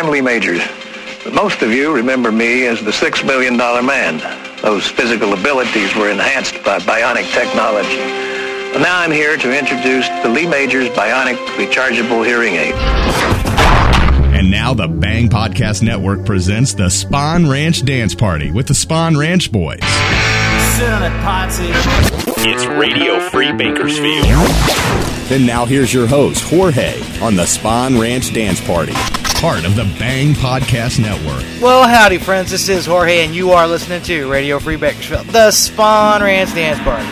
I'm Lee Majors. But most of you remember me as the Six Million Dollar Man. Those physical abilities were enhanced by bionic technology. But now I'm here to introduce the Lee Majors Bionic Rechargeable Hearing Aid. And now the Bang Podcast Network presents the Spawn Ranch Dance Party with the Spawn Ranch Boys. It's Radio Free Bakersfield. And now here's your host, Jorge, on the Spawn Ranch Dance Party, part of the Bang Podcast Network. Well, howdy, friends. This is Jorge, and you are listening to Radio Free Bakersfield, the Spawn Ranch Dance Party.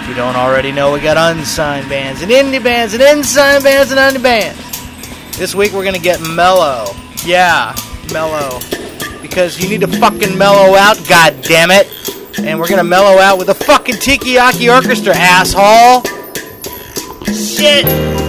If you don't already know, we got unsigned bands and indie bands and unsigned bands and indie bands. This week we're gonna get mellow. Yeah, mellow. Because you need to fucking mellow out, god damn it. And we're gonna mellow out with a fucking Tiki-Yaki Orchestra, asshole. Shit.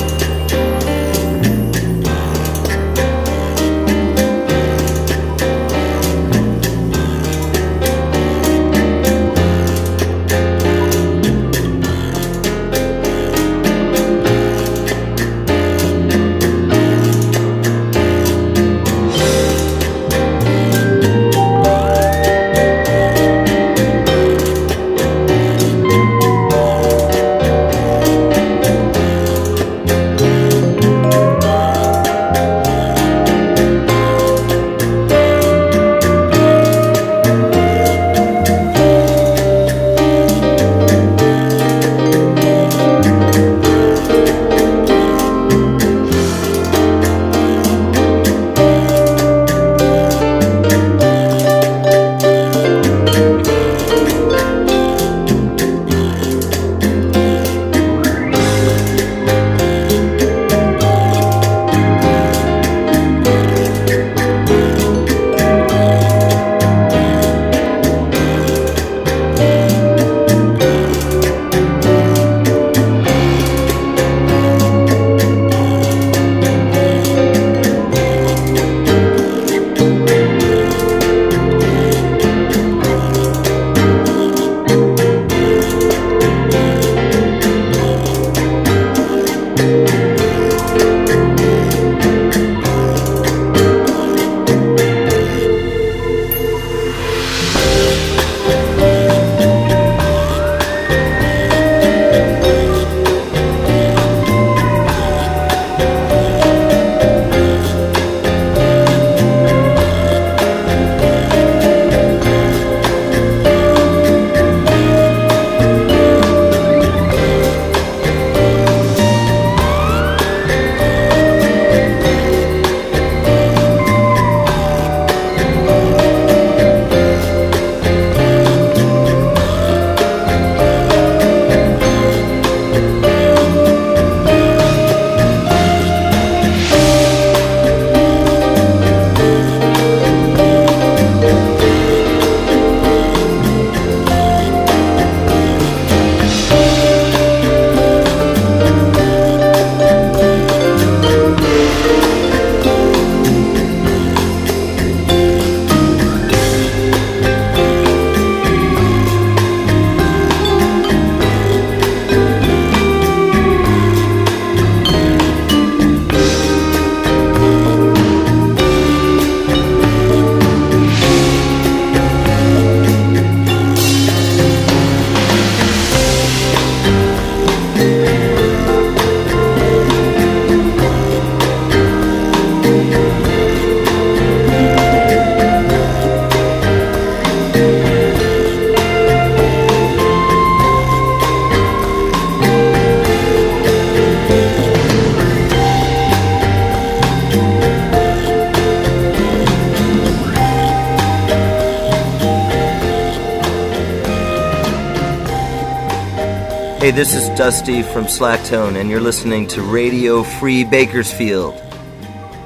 Hey, this is Dusty from Slacktone, and you're listening to Radio Free Bakersfield.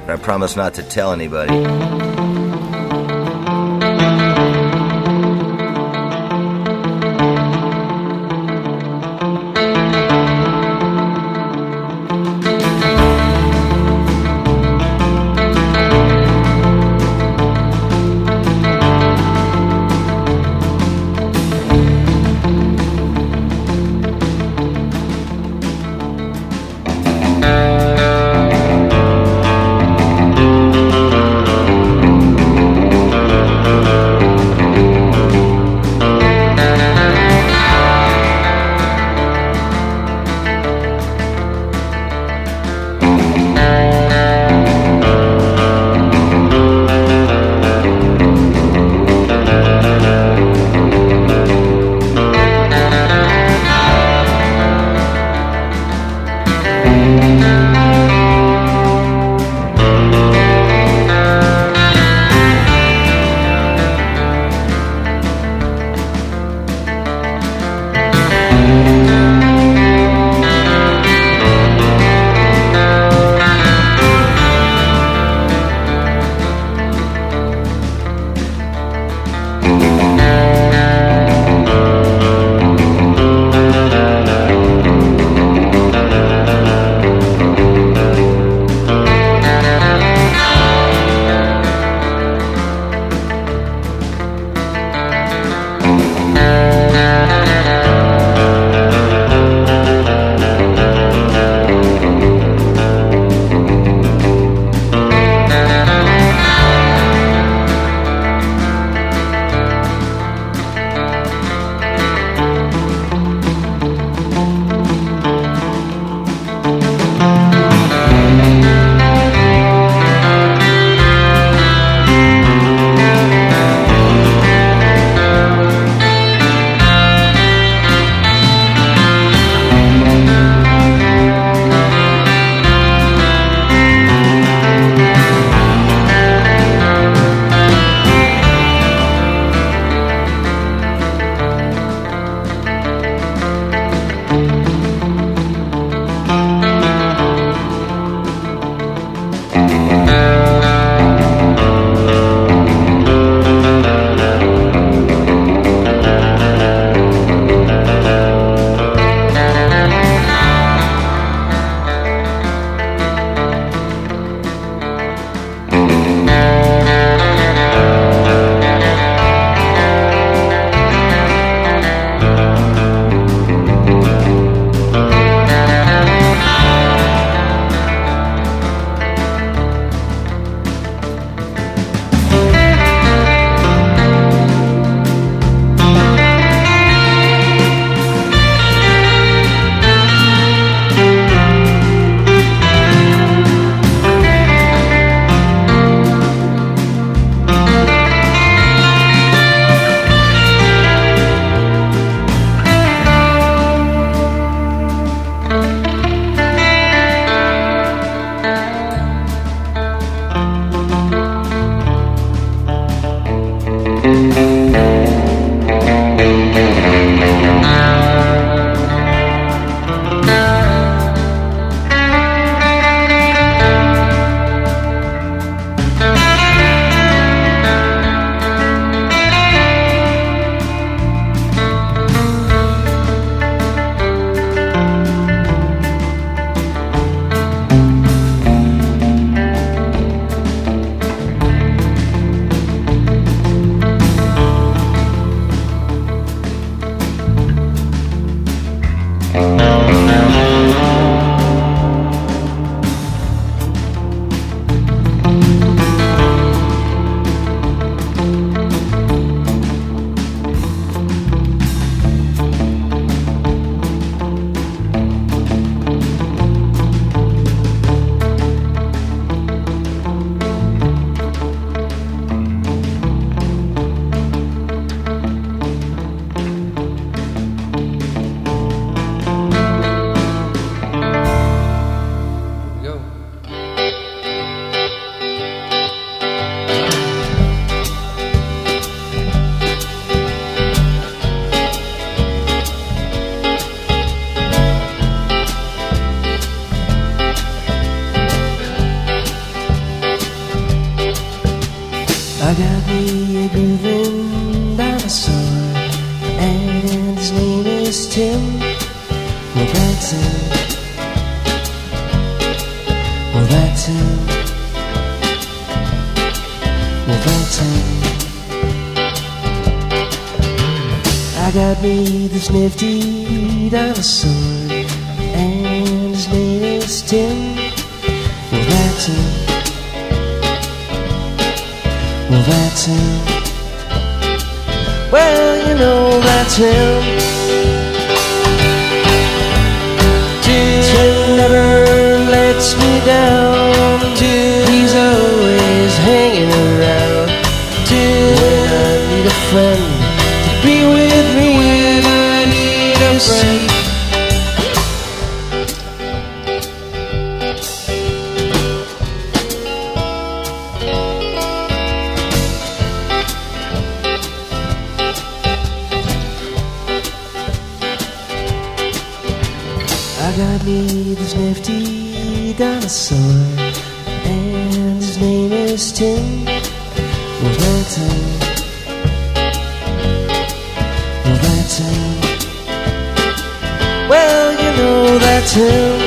But I promise not to tell anybody. me this nifty dinosaur, and his name is Tim Wilton. Wilton. Well, you know that Tim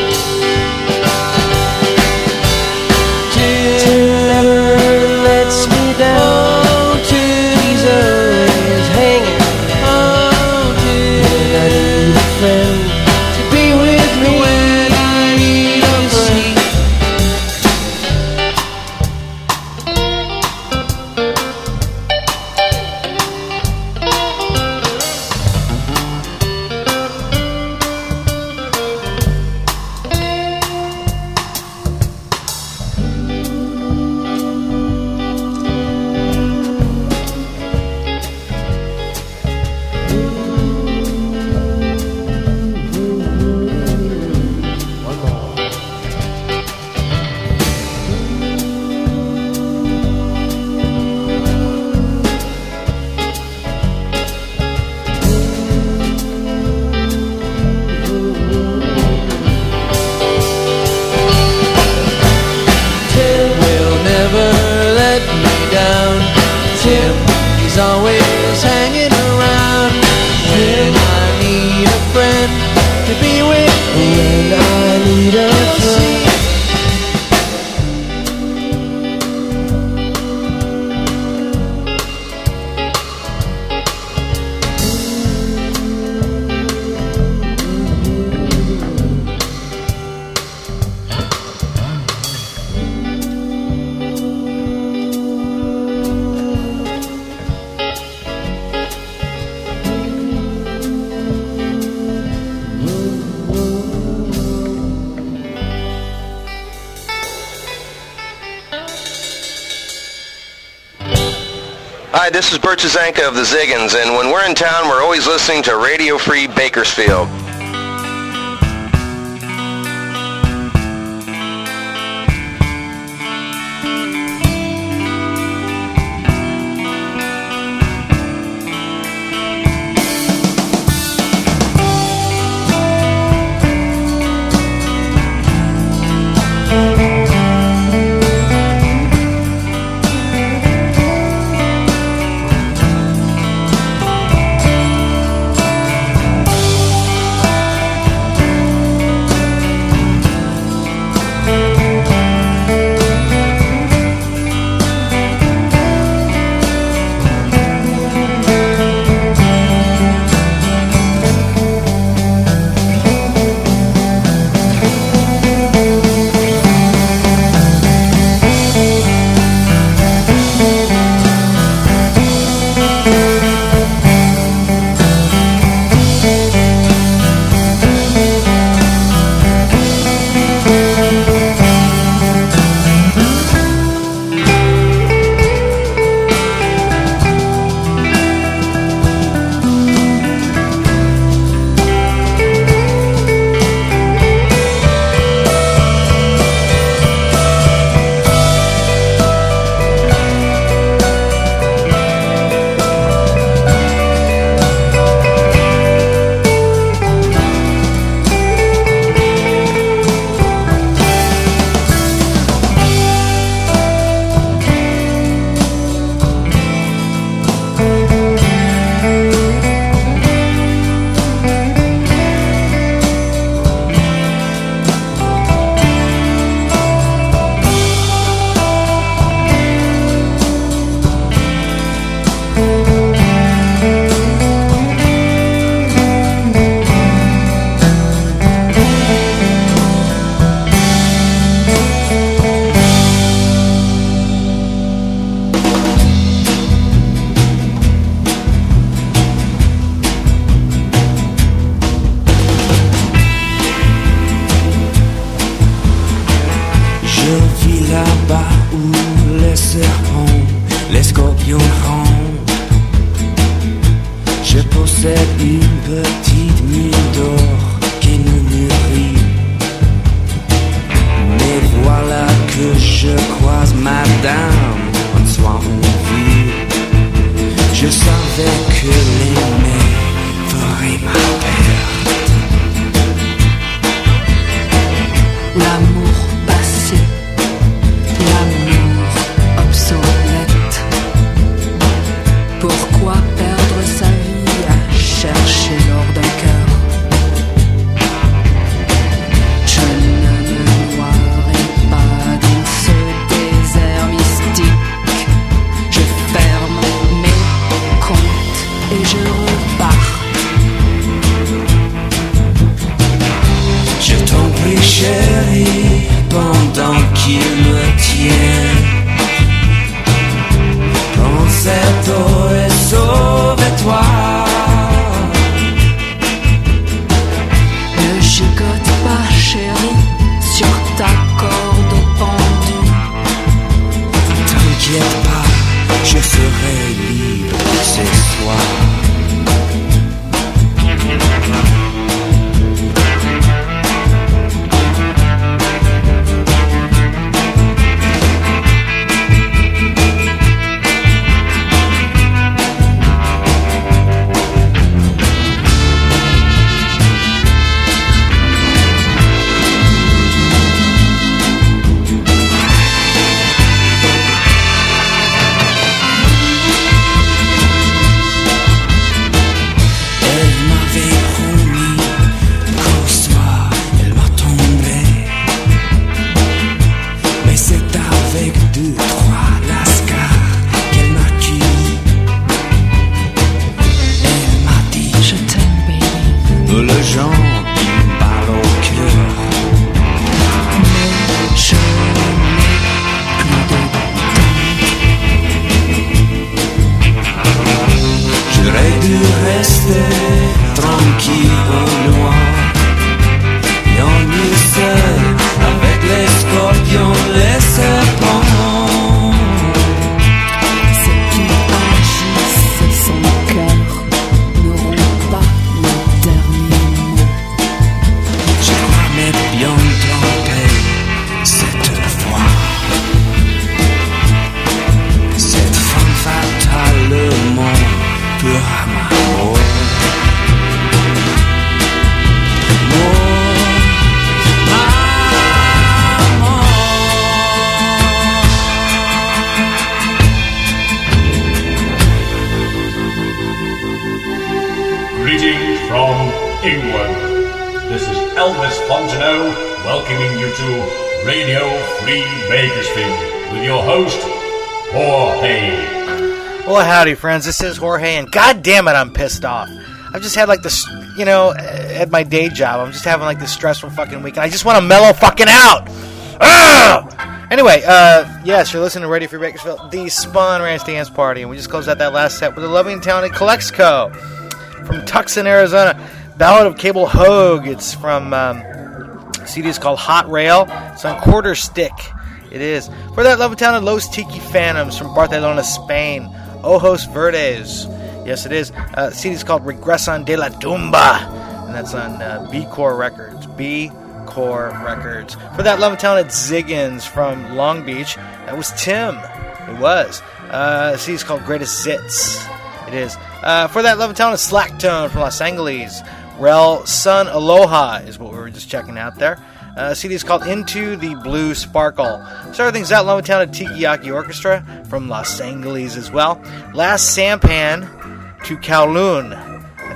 Hi, this is Bert Zanka of the Ziggens, and when we're in town, we're always listening to Radio Free Bakersfield. Friends. This is Jorge, and god damn it, I'm pissed off. I've just had like this, you know, at my day job, I'm just having like this stressful fucking week, and I just want to mellow fucking out. Ugh! Anyway, uh, yes, you're listening to Radio Free Bakersfield, the Spawn Ranch Dance Party, and we just closed out that last set with a loving talented Calexico from Tucson, Arizona. Ballad of Cable Hogue. It's from um, CD is called Hot Rail. It's on Quarter Stick. It is. For that loving talented Los Tiki Phantoms from Barcelona, Spain. Ojos Verdes. Yes, it is. Uh, is called Regresan de la Tumba. And that's on uh, B Core Records. B Core Records. For that loving talented Ziggens from Long Beach. That was Tim. It was. Uh, is called Greatest Zits. It is. Uh, for that love loving talented Slacktone from Los Angeles. Rel Sun Aloha is what we were just checking out there. Uh, CD is called Into the Blue Sparkle. Started things out Lone Town Tikiyaki Orchestra from Los Angeles as well. Last Sampan to Kowloon.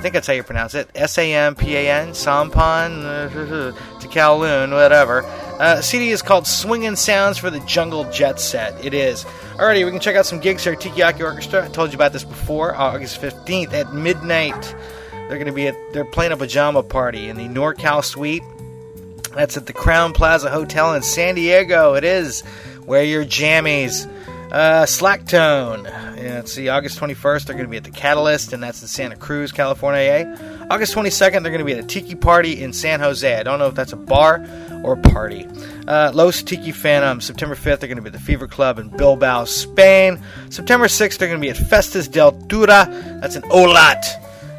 I think that's how you pronounce it. S A M P A N, Sampan uh, to Kowloon, whatever. Uh, CD is called Swingin' Sounds for the Jungle Jet Set. It is. Alrighty, we can check out some gigs here. Tikiyaki Orchestra. I told you about this before. August 15th at midnight. They're going to be at, they're playing a pajama party in the NorCal Suite. That's at the Crowne Plaza Hotel in San Diego. It is. Wear your jammies. Uh, Slacktone. Yeah, let's see. August 21st, they're going to be at the Catalyst, and that's in Santa Cruz, California. eh? August 22nd, they're going to be at a tiki party in San Jose. I don't know if that's a bar or a party. Uh, Los Tiki Phantom. September 5th, they're going to be at the Fever Club in Bilbao, Spain. September 6th, they're going to be at Festes del Tura. That's in Olot.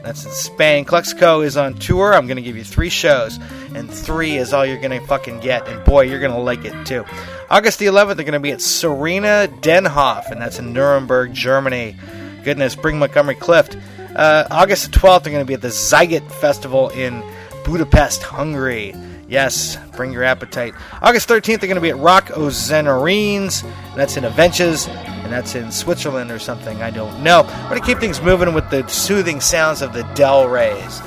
That's in Spain. Calexico is on tour. I'm going to give you three shows, and three is all you're going to fucking get. And boy, you're going to like it too. August the 11th, they're going to be at Serena Denhof, and that's in Nuremberg, Germany. Goodness, bring Montgomery Clift. Uh, August the 12th, they're going to be at the Sziget Festival in Budapest, Hungary. Yes, bring your appetite. August 13th, they're going to be at Rock Oz'Arènes. That's in Avenches, and that's in Switzerland or something. I don't know. We're going to keep things moving with the soothing sounds of the Del Rays.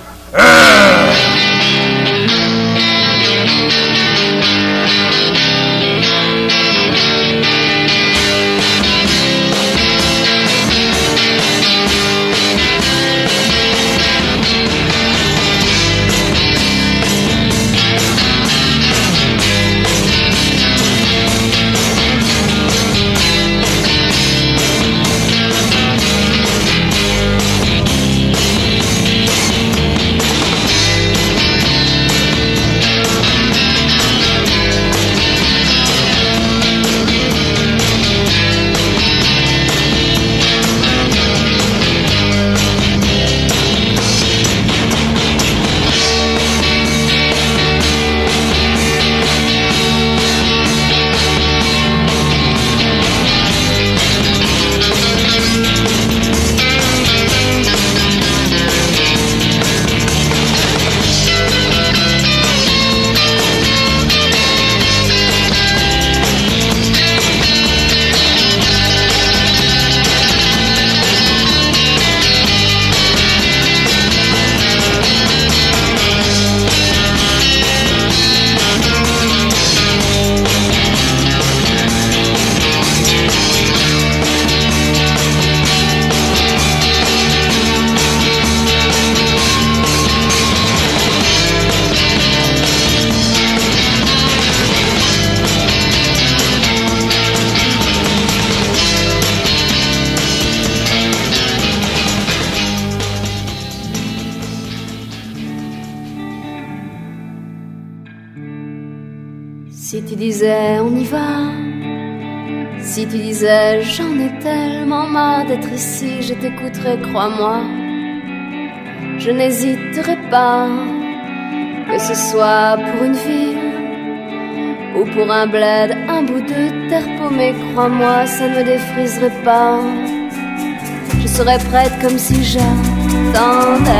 T'écouterai, crois-moi. Je n'hésiterai pas, que ce soit pour une ville ou pour un bled, un bout de terre paumée, crois-moi, ça ne me défriserait pas. Je serais prête comme si j'attendais.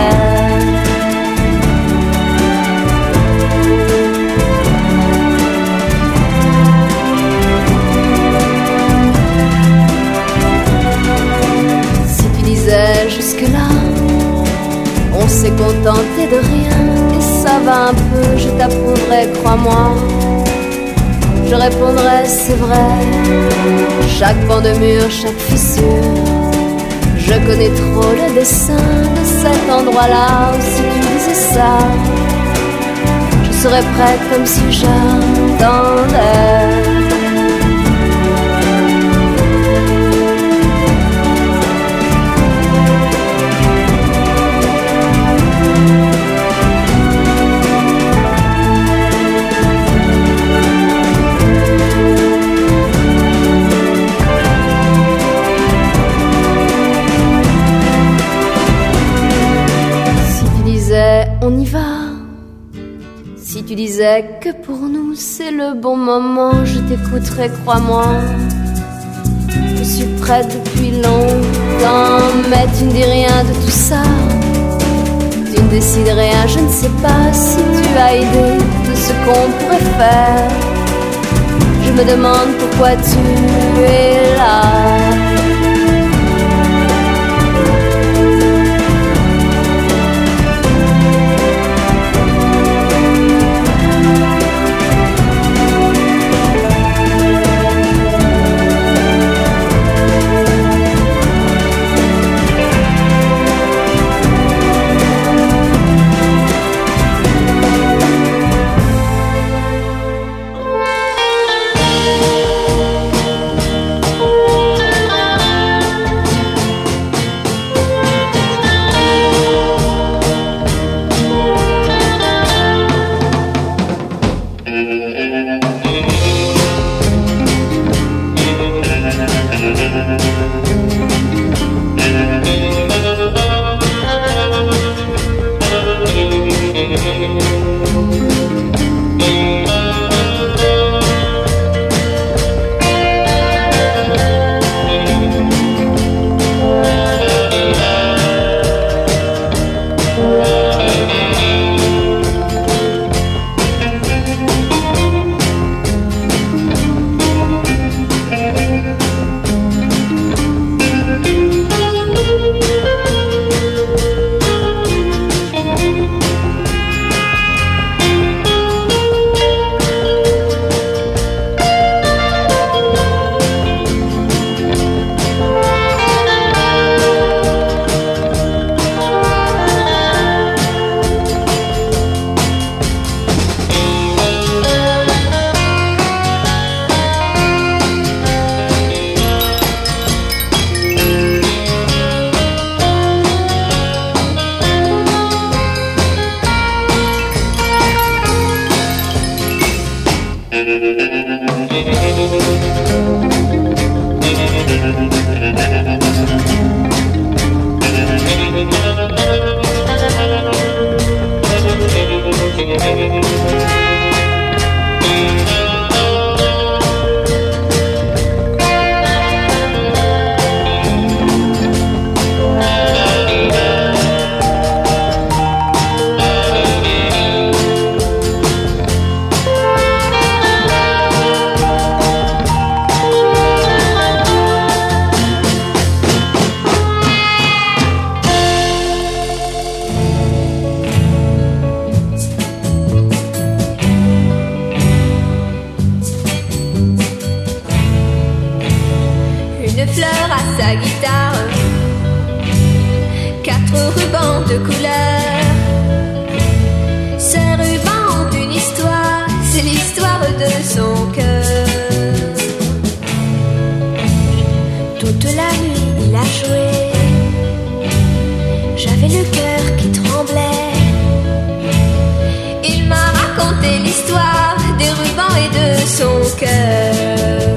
Jusque-là, on s'est contenté de rien et ça va un peu, je t'approuverai, crois-moi. Je répondrai, c'est vrai, chaque pan de mur, chaque fissure. Je connais trop le dessin de cet endroit-là si tu disais ça, je serais prête comme si j'attendais. On y va, si tu disais que pour nous c'est le bon moment, je t'écouterai, crois-moi. Je suis prête depuis longtemps, mais tu ne dis rien de tout ça. Tu ne décides rien, je ne sais pas si tu as idée de ce qu'on pourrait faire. Je me demande pourquoi tu es là. Une fleur à sa guitare, quatre rubans de couleur. Ces rubans ont une histoire, c'est l'histoire de son cœur. Toute la nuit il a joué, j'avais le cœur qui tremblait. Il m'a raconté l'histoire des rubans et de son cœur.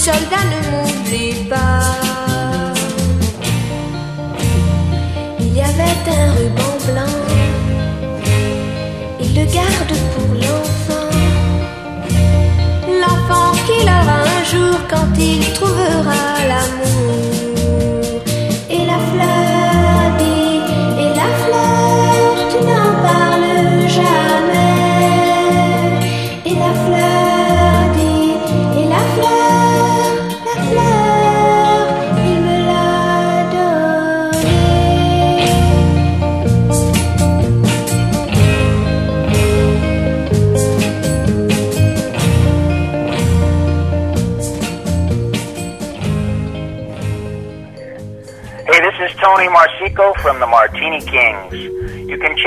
Soldat, ne m'oublie pas. Il y avait un ruban blanc, il le garde pour l'enfant. L'enfant qu'il aura un jour quand il trouvera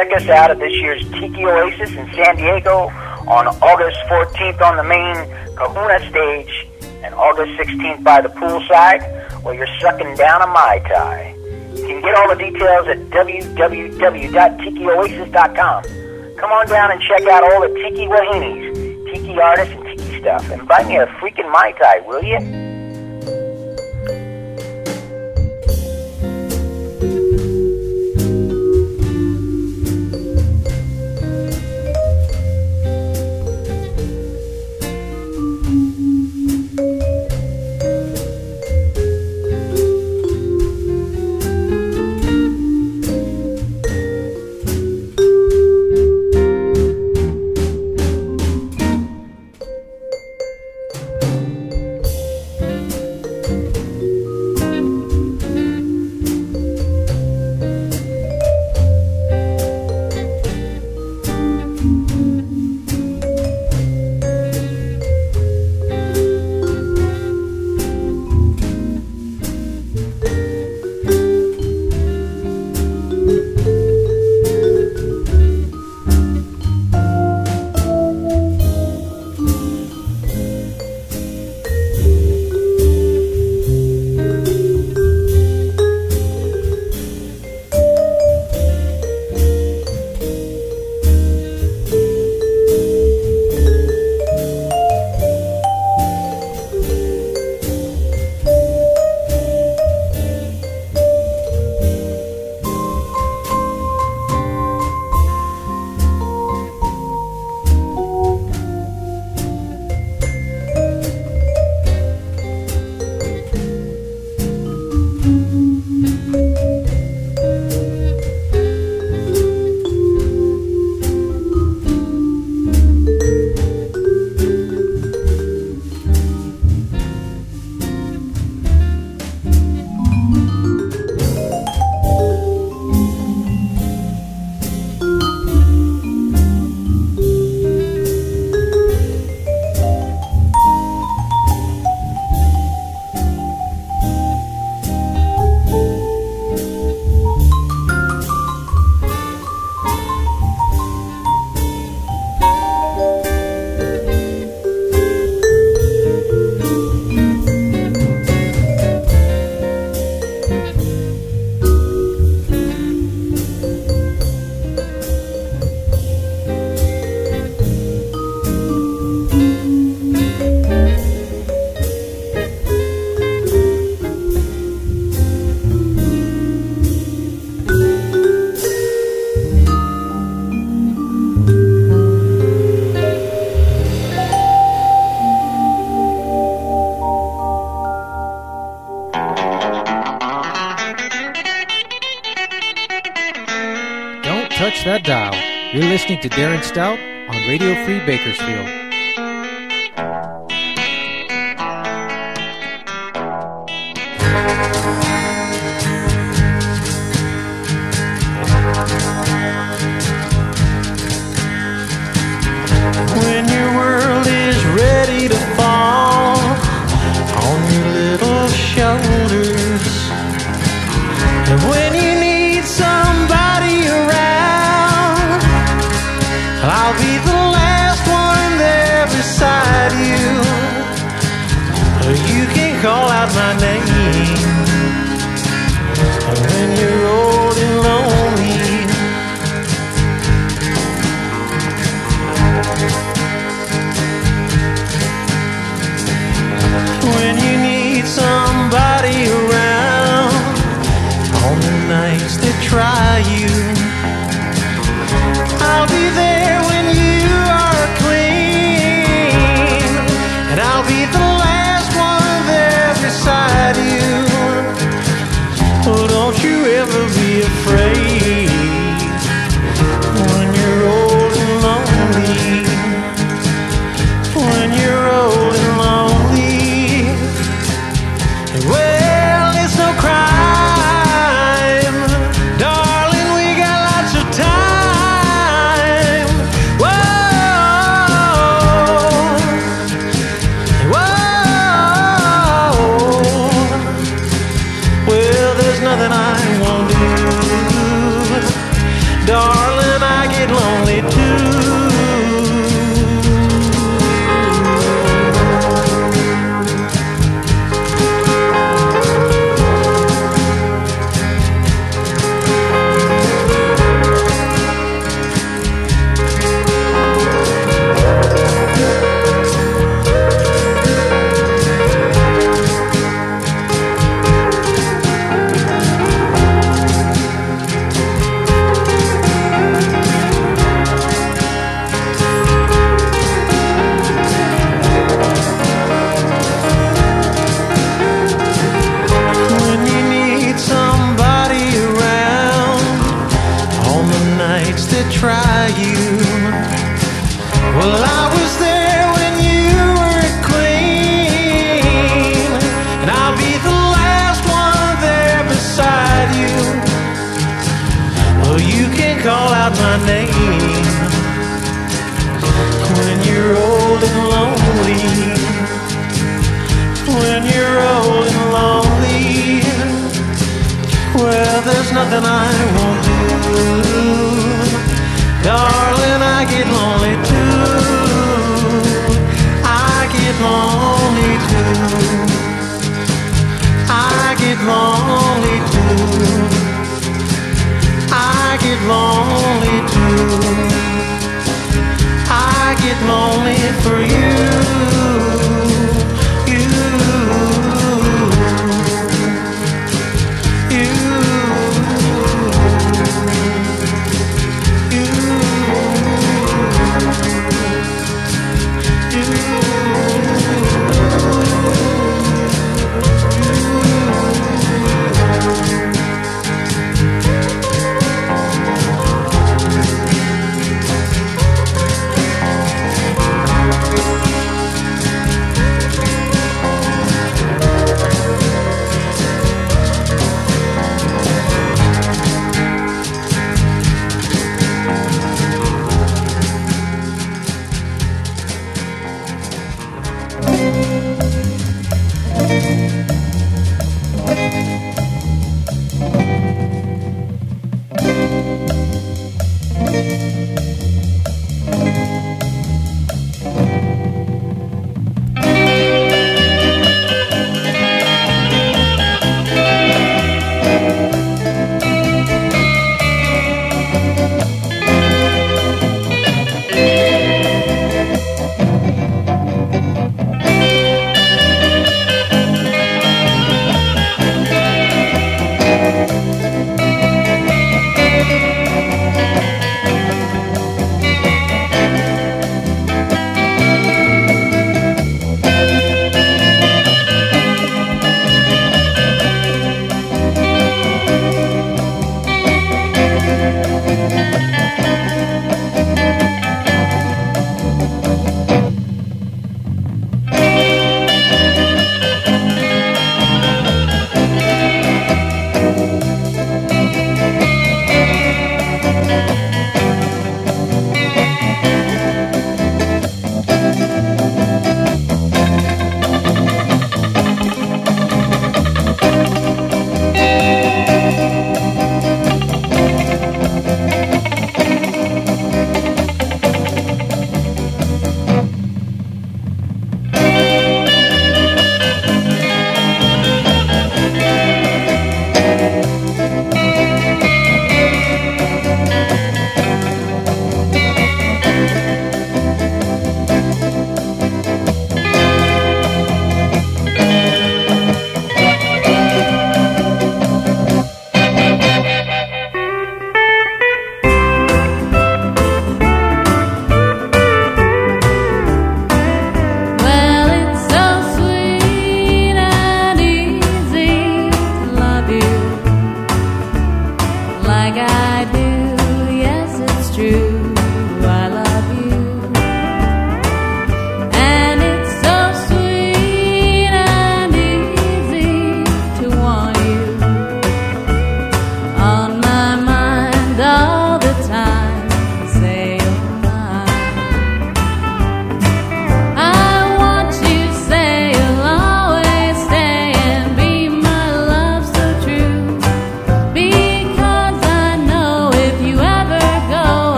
check us out at this year's Tiki Oasis in San Diego on August 14th on the main Kahuna stage and August 16th by the poolside where you're sucking down a Mai Tai. You can get all the details at www.tikioasis.com. Come on down and check out all the Tiki Wahinis, Tiki artists, and Tiki stuff. And buy me a freaking Mai Tai, will you? Listening to Darren Stout on Radio Free Bakersfield. Nights that try you. Well, I was there when you were a queen, and I'll be the last one there beside you. Well, you can call out my name when you're old and lonely when you're old and lonely. Well, there's nothing I won't do. Get lonely too. I get lonely too. I get lonely for you.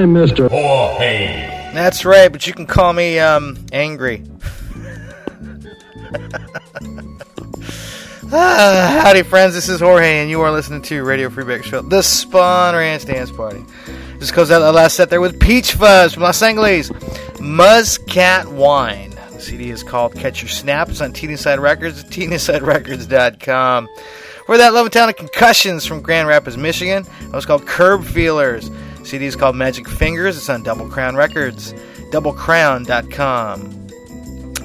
I'm Mr. Jorge. That's right, but you can call me um, angry. ah, howdy, friends. This is Jorge, and you are listening to Radio Free Bakersfield, the Spahn Ranch Dance Party. Just goes out the last set there with Peach Fuzz from Los Angeles, Muscat Wine. The CD is called Catch Your Snaps on Teenside Records, teensiderecords.com. For that Levittown of Concussions from Grand Rapids, Michigan, it was called Curb Feelers. CD is called Magic Fingers. It's on Double Crown Records, doublecrown.com.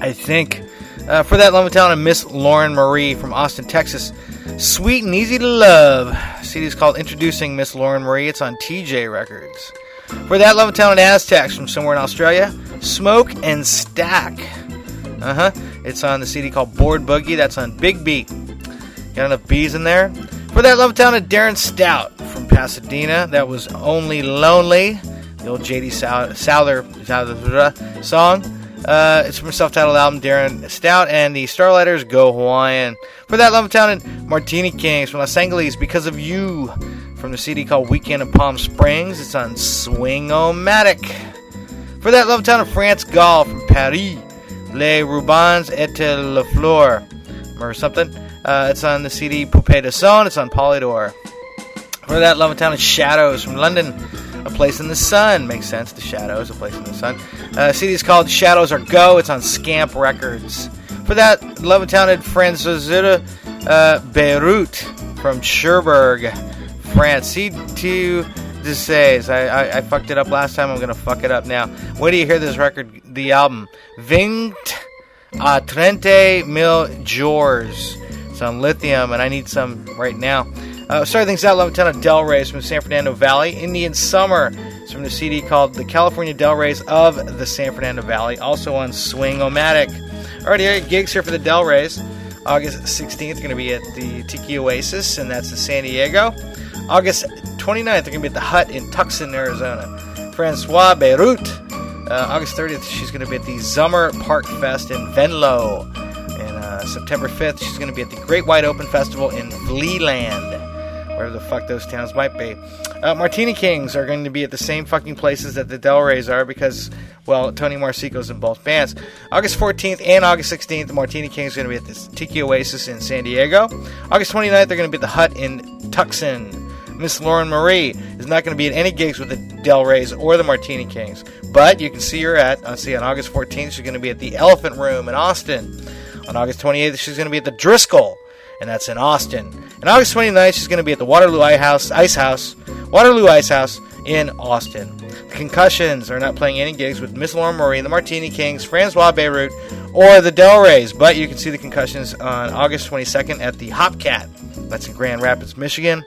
I think. Uh, for that Levittown of Miss Lauren Marie from Austin, Texas, Sweet and Easy to Love. CD is called Introducing Miss Lauren Marie. It's on TJ Records. For that love of Aztecs from somewhere in Australia, Smoke and Stack. Uh huh. It's on the CD called Board Boogie. That's on Big Beat. Got enough bees in there? For that Levittown of Darren Stout Pasadena, that was Only Lonely. The old JD Souther, song. Uh, it's from a self-titled album, Darren Stout, and the Starlighters Go Hawaiian. For that Levittown and Martini Kings from Los Angeles, Because of You, from the CD called Weekend in Palm Springs. It's on Swing-O-Matic. For that, Love town of France Gall from Paris. Les Rubans et la Fleur. Or something. Uh, it's on the CD Poupée de Son. It's on Polydor. For that, Levittown of Shadows from London. A Place in the Sun. Makes sense. The Shadows, A Place in the Sun. Uh, CD is called Shadows Are Go. It's on Scamp Records. For that, Levittown had Françoiz uh, Breut from Cherbourg, France. C2 Disease. I, I, I fucked it up last time. I'm going to fuck it up now. Wait do you hear this record, the album. Vingt a trente mil jours. It's on lithium, and I need some right now. Uh, starting things out, of Del Rey's from San Fernando Valley. Indian Summer. It's from the CD called The California Del Reys of the San Fernando Valley. Also on Swing-O-Matic. Alrighty, gigs here for the Del Reys. August 16th, they're going to be at the Tiki Oasis, and that's in San Diego. August 29th, they're going to be at the Hut in Tucson, Arizona. Françoiz Breut. Uh, August 30th, she's going to be at the Summer Park Fest in Venlo. And uh, September 5th, she's going to be at the Great Wide Open Festival in Vlieland wherever the fuck those towns might be. Uh, Martini Kings are going to be at the same fucking places that the Del Reys are because, well, Tony Marsico's in both bands. August 14th and August 16th, the Martini Kings are going to be at the Tiki Oasis in San Diego. August 29th, they're going to be at the Hut in Tucson. Miss Lauren Marie is not going to be at any gigs with the Del Reys or the Martini Kings, but you can see her at, uh, see, on August 14th, she's going to be at the Elephant Room in Austin. On August 28th, she's going to be at the Driskill and that's in Austin. And August 29th, she's going to be at the Waterloo Ice House, Ice House, Waterloo Ice House in Austin. The Concussions are not playing any gigs with Miss Lauren Marie, the Martini Kings, Françoiz Breut, or the Del Reys, but you can see the Concussions on August 22nd at the Hopcat. That's in Grand Rapids, Michigan.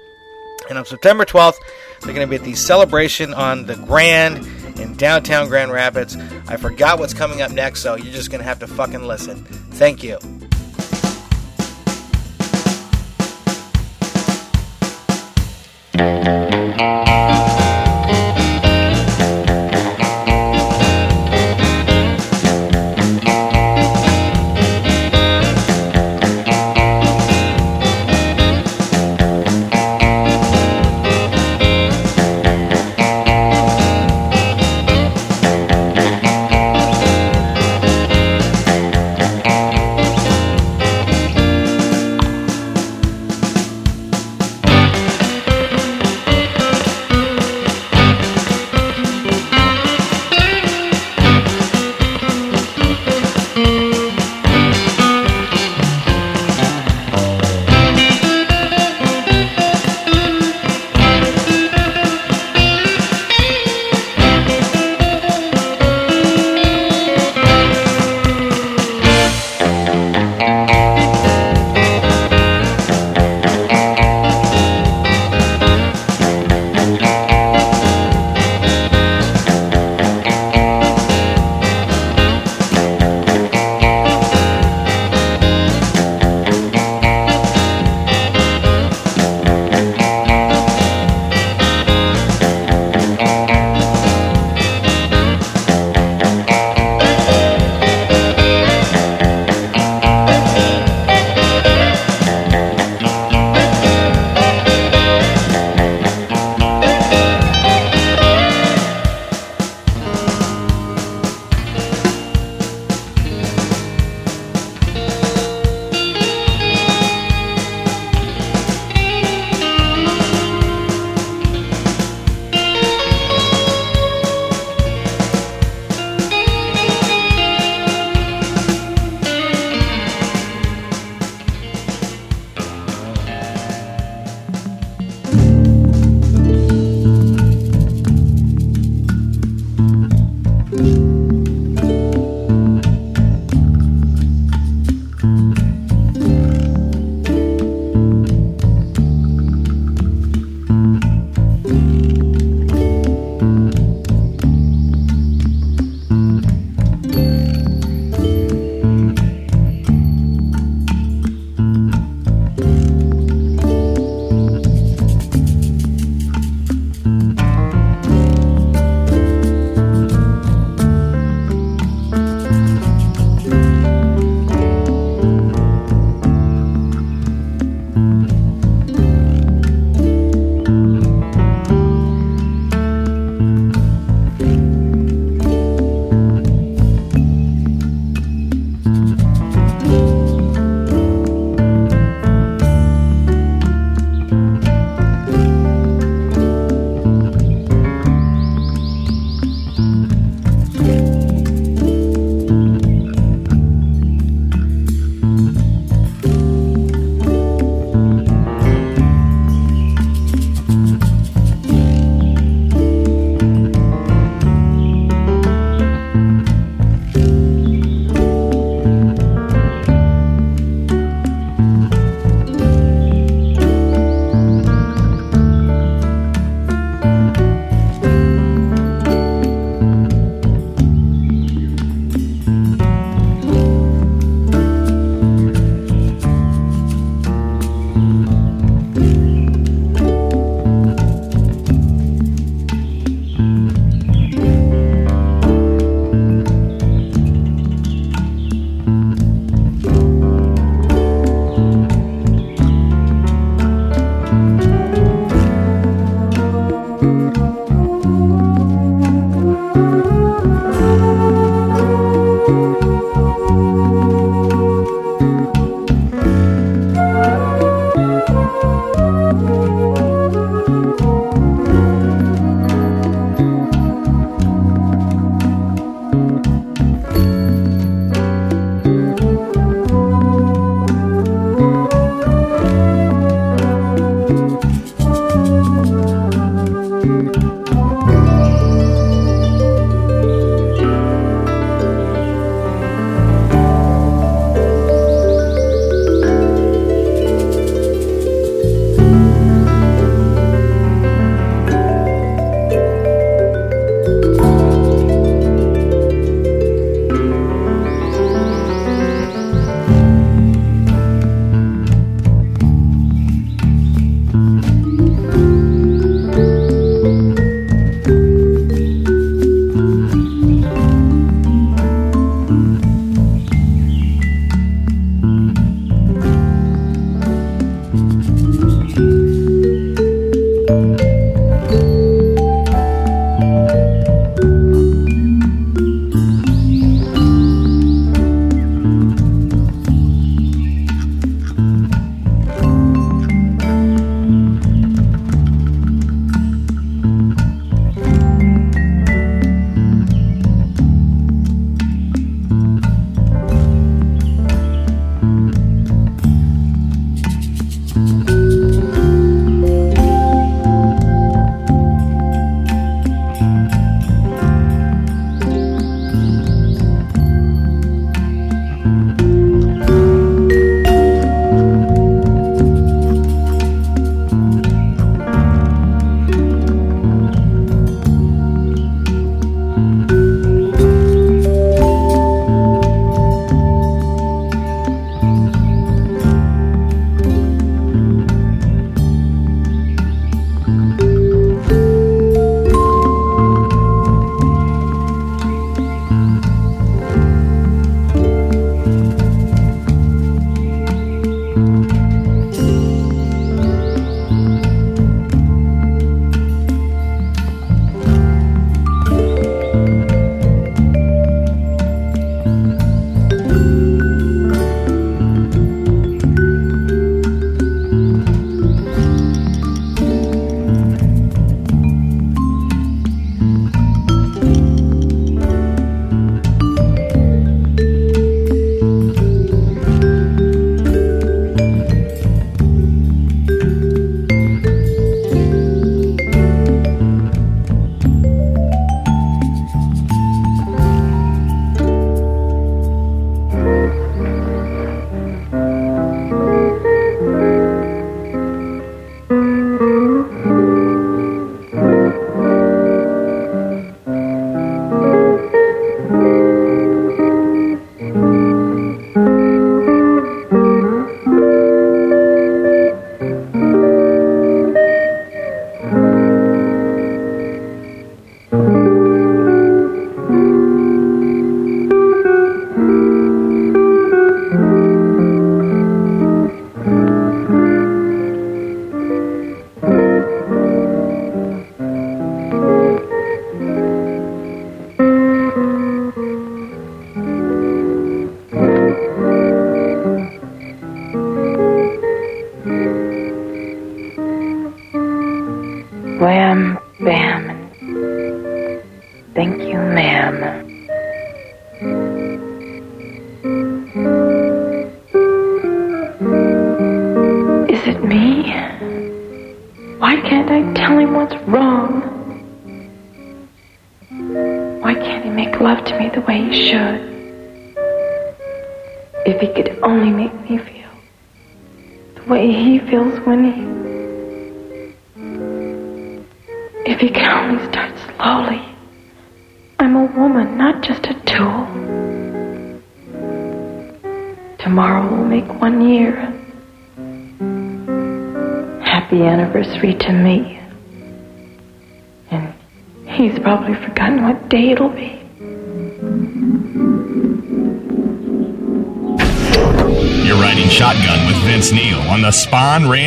And on September 12th, they're going to be at the celebration on the Grand in downtown Grand Rapids. I forgot what's coming up next, so you're just going to have to fucking listen. Thank you.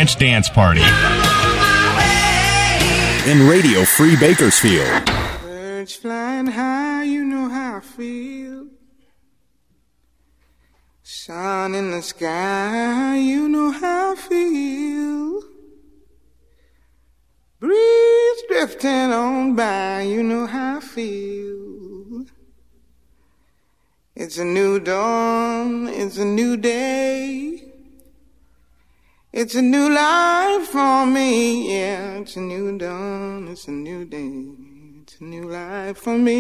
Ranch Dance Party. In Radio Free Bakersfield. Birds flying high, you know how I feel. Sun in the sky, you know how I feel. Breeze drifting on by, you know how I feel. It's a new dawn, it's a new day. It's a new life for me, yeah. It's a new dawn, it's a new day. It's a new life for me.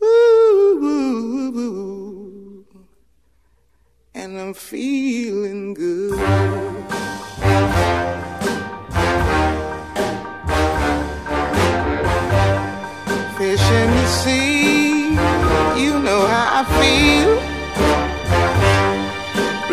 Woo, woo, woo. And I'm feeling good. Fish in the sea, you know how I feel.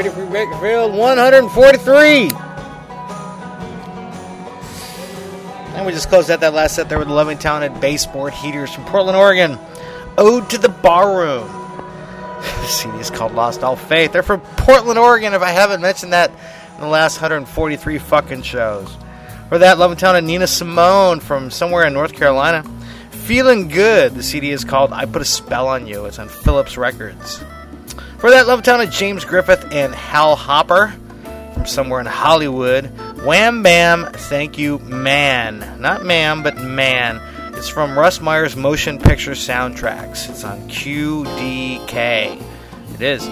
Radio Free Bakersfield 143. And we just closed out that last set there with the loving talented baseboard heaters from Portland, Oregon. Ode to the Barroom. The CD is called Lost All Faith. They're from Portland, Oregon, if I haven't mentioned that in the last 143 fucking shows. For that, loving and Nina Simone from somewhere in North Carolina. Feeling Good. The CD is called I Put a Spell on You. It's on Philips Records. For that, love town of James Griffith and Hal Hopper from somewhere in Hollywood. Wham Bam, Thank You Man. Not ma'am, but man. It's from Russ Meyer's motion picture soundtracks. It's on QDK. It is.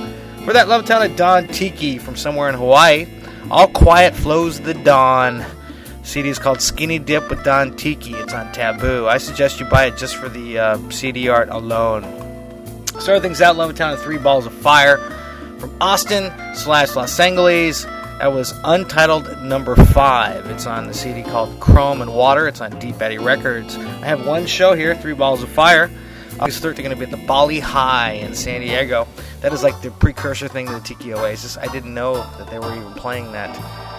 For that, love town of Don Tiki from somewhere in Hawaii. All Quiet Flows the Dawn. CD is called Skinny Dip with Don Tiki. It's on Taboo. I suggest you buy it just for the uh, CD art alone. Start things out, Levittown of Three Balls of Fire from Austin slash Los Angeles. That was Untitled Number Five. It's on the CD called Chrome and Water. It's on Deep Eddy Records. I have one show here, Three Balls of Fire. August 3rd, they're going to be at the Bali Hai in San Diego. That is like the precursor thing to the Tiki Oasis. I didn't know that they were even playing that.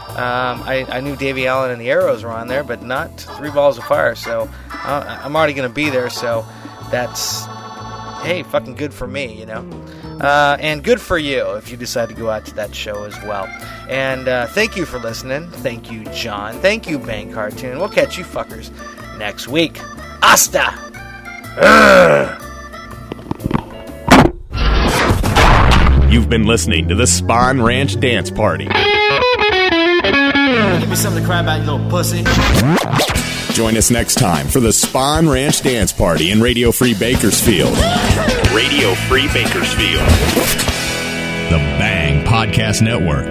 Um, I, I, knew Davie Allan and the Arrows were on there, but not Three Balls of Fire. So uh, I'm already going to be there. So that's hey, fucking good for me, you know. Uh, and good for you if you decide to go out to that show as well. And uh, thank you for listening. Thank you, John. Thank you, Bang Cartoon. We'll catch you fuckers next week. Asta. You've been listening to the Spahn Ranch Dance Party. Give me something to cry about, you little pussy. Join us next time for the Spahn Ranch Dance Party in Radio Free Bakersfield. Radio Free Bakersfield. The Bang Podcast Network.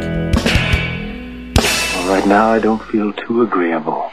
Well, right now I don't feel too agreeable.